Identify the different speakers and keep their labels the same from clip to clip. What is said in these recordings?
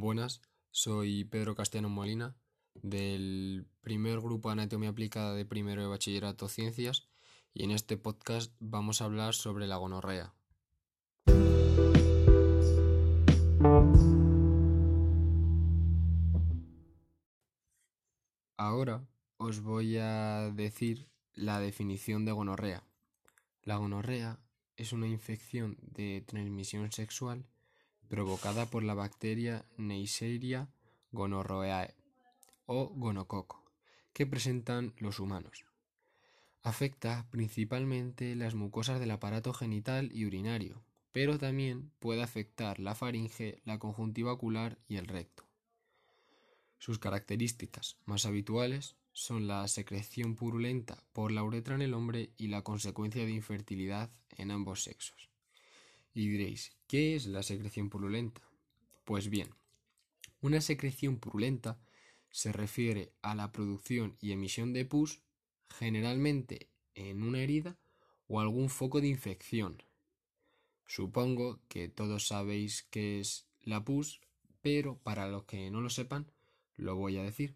Speaker 1: Buenas, soy Pedro Castellano Molina, del primer grupo Anatomía Aplicada de primero de Bachillerato Ciencias, y en este podcast vamos a hablar sobre la gonorrea. Ahora os voy a decir la definición de gonorrea. La gonorrea es una infección de transmisión sexual provocada por la bacteria Neisseria gonorrhoeae o gonococo que presentan los humanos. Afecta principalmente las mucosas del aparato genital y urinario, pero también puede afectar la faringe, la conjuntiva ocular y el recto. Sus características más habituales son la secreción purulenta por la uretra en el hombre y la consecuencia de infertilidad en ambos sexos. Y diréis, ¿qué es la secreción purulenta? Pues bien, una secreción purulenta se refiere a la producción y emisión de pus generalmente en una herida o algún foco de infección. Supongo que todos sabéis qué es la pus, pero para los que no lo sepan, lo voy a decir.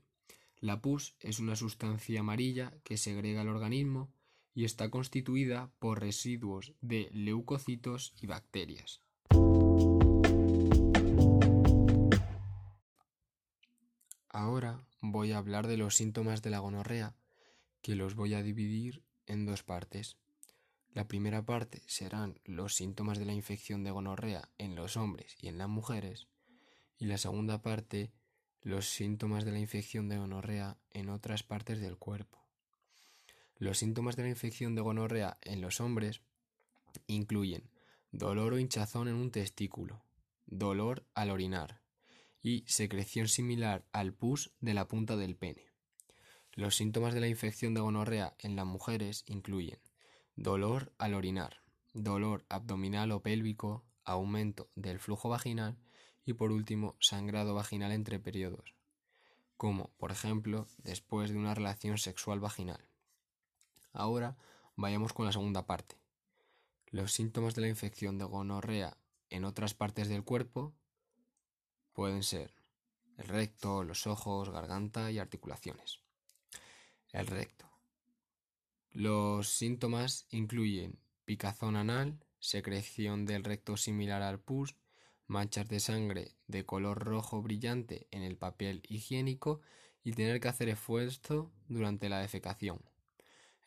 Speaker 1: La pus es una sustancia amarilla que segrega el organismo y está constituida por residuos de leucocitos y bacterias. Ahora voy a hablar de los síntomas de la gonorrea, que los voy a dividir en dos partes. La primera parte serán los síntomas de la infección de gonorrea en los hombres y en las mujeres, y la segunda parte los síntomas de la infección de gonorrea en otras partes del cuerpo. Los síntomas de la infección de gonorrea en los hombres incluyen dolor o hinchazón en un testículo, dolor al orinar y secreción similar al pus de la punta del pene. Los síntomas de la infección de gonorrea en las mujeres incluyen dolor al orinar, dolor abdominal o pélvico, aumento del flujo vaginal y por último sangrado vaginal entre periodos, como por ejemplo después de una relación sexual vaginal. Ahora vayamos con la segunda parte. Los síntomas de la infección de gonorrea en otras partes del cuerpo pueden ser el recto, los ojos, garganta y articulaciones. El recto. Los síntomas incluyen picazón anal, secreción del recto similar al pus, manchas de sangre de color rojo brillante en el papel higiénico y tener que hacer esfuerzo durante la defecación.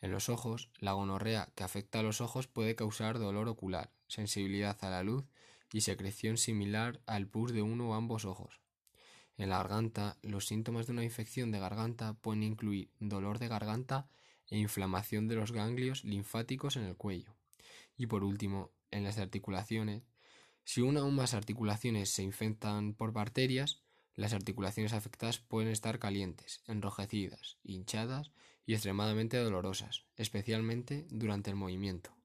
Speaker 1: En los ojos, la gonorrea que afecta a los ojos puede causar dolor ocular, sensibilidad a la luz y secreción similar al pus de uno o ambos ojos. En la garganta, los síntomas de una infección de garganta pueden incluir dolor de garganta e inflamación de los ganglios linfáticos en el cuello. Y por último, en las articulaciones, si una o más articulaciones se infectan por bacterias, las articulaciones afectadas pueden estar calientes, enrojecidas, hinchadas y extremadamente dolorosas, especialmente durante el movimiento.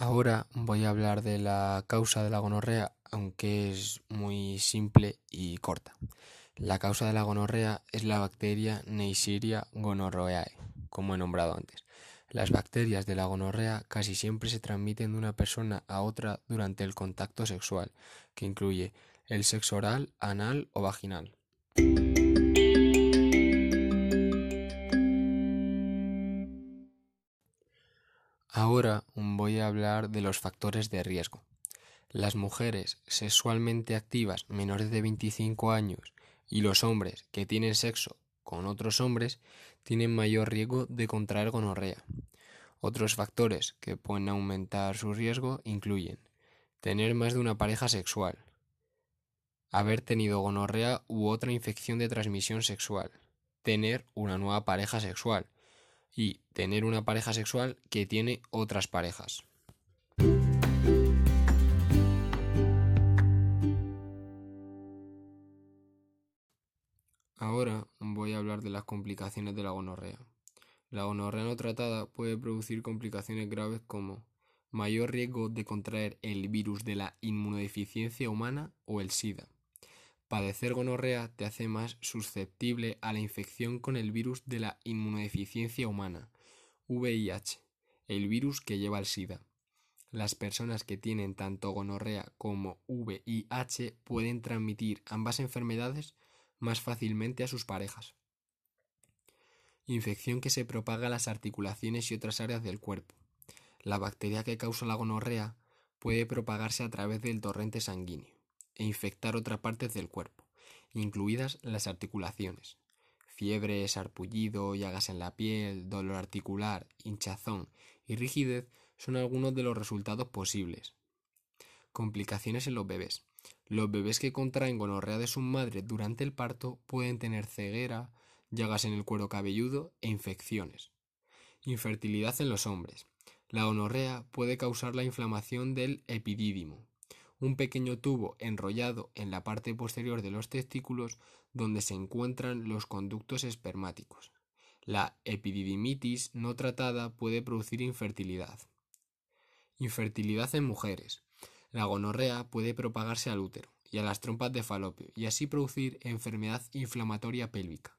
Speaker 1: Ahora voy a hablar de la causa de la gonorrea, aunque es muy simple y corta. La causa de la gonorrea es la bacteria Neisseria gonorrhoeae, como he nombrado antes. Las bacterias de la gonorrea casi siempre se transmiten de una persona a otra durante el contacto sexual, que incluye el sexo oral, anal o vaginal. Ahora voy a hablar de los factores de riesgo. Las mujeres sexualmente activas menores de 25 años y los hombres que tienen sexo con otros hombres tienen mayor riesgo de contraer gonorrea. Otros factores que pueden aumentar su riesgo incluyen tener más de una pareja sexual, haber tenido gonorrea u otra infección de transmisión sexual, tener una nueva pareja sexual y tener una pareja sexual que tiene otras parejas. Ahora voy a hablar de las complicaciones de la gonorrea. La gonorrea no tratada puede producir complicaciones graves como mayor riesgo de contraer el virus de la inmunodeficiencia humana o el SIDA. Padecer gonorrea te hace más susceptible a la infección con el virus de la inmunodeficiencia humana, VIH, el virus que lleva el SIDA. Las personas que tienen tanto gonorrea como VIH pueden transmitir ambas enfermedades más fácilmente a sus parejas. Infección que se propaga a las articulaciones y otras áreas del cuerpo. La bacteria que causa la gonorrea puede propagarse a través del torrente sanguíneo e infectar otras partes del cuerpo, incluidas las articulaciones. Fiebre, sarpullido, llagas en la piel, dolor articular, hinchazón y rigidez son algunos de los resultados posibles. Complicaciones en los bebés. Los bebés que contraen gonorrea de su madre durante el parto pueden tener ceguera, llagas en el cuero cabelludo e infecciones. Infertilidad en los hombres. La gonorrea puede causar la inflamación del epidídimo, un pequeño tubo enrollado en la parte posterior de los testículos donde se encuentran los conductos espermáticos. La epididimitis no tratada puede producir infertilidad. Infertilidad en mujeres. La gonorrea puede propagarse al útero y a las trompas de falopio y así producir enfermedad inflamatoria pélvica.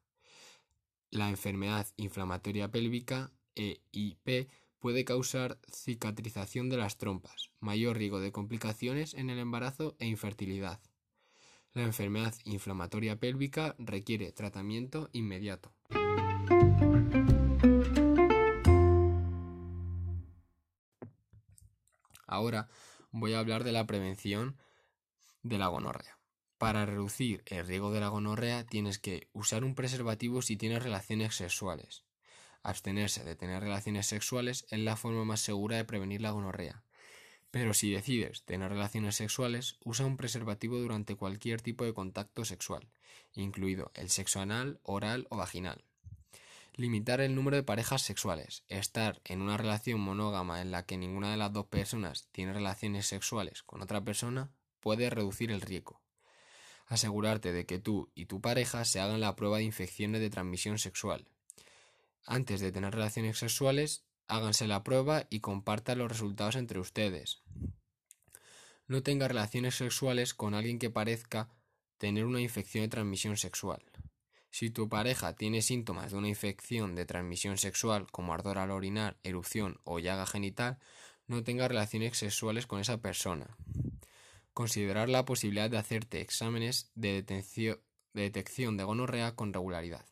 Speaker 1: La enfermedad inflamatoria pélvica EIP puede causar cicatrización de las trompas, mayor riesgo de complicaciones en el embarazo e infertilidad. La enfermedad inflamatoria pélvica requiere tratamiento inmediato. Ahora voy a hablar de la prevención de la gonorrea. Para reducir el riesgo de la gonorrea tienes que usar un preservativo si tienes relaciones sexuales. Abstenerse de tener relaciones sexuales es la forma más segura de prevenir la gonorrea. Pero si decides tener relaciones sexuales, usa un preservativo durante cualquier tipo de contacto sexual, incluido el sexo anal, oral o vaginal. Limitar el número de parejas sexuales. Estar en una relación monógama en la que ninguna de las dos personas tiene relaciones sexuales con otra persona puede reducir el riesgo. Asegurarte de que tú y tu pareja se hagan la prueba de infecciones de transmisión sexual. Antes de tener relaciones sexuales, háganse la prueba y compartan los resultados entre ustedes. No tenga relaciones sexuales con alguien que parezca tener una infección de transmisión sexual. Si tu pareja tiene síntomas de una infección de transmisión sexual como ardor al orinar, erupción o llaga genital, no tenga relaciones sexuales con esa persona. Considerar la posibilidad de hacerte exámenes de, detección de gonorrea con regularidad.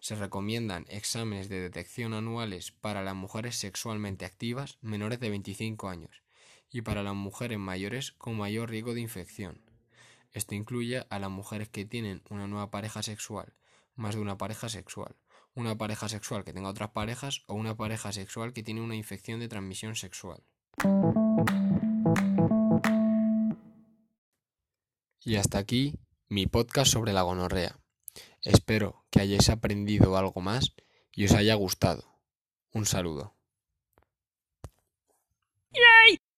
Speaker 1: Se recomiendan exámenes de detección anuales para las mujeres sexualmente activas menores de 25 años y para las mujeres mayores con mayor riesgo de infección. Esto incluye a las mujeres que tienen una nueva pareja sexual, más de una pareja sexual, una pareja sexual que tenga otras parejas o una pareja sexual que tiene una infección de transmisión sexual. Y hasta aquí mi podcast sobre la gonorrea. Espero que hayáis aprendido algo más y os haya gustado. Un saludo.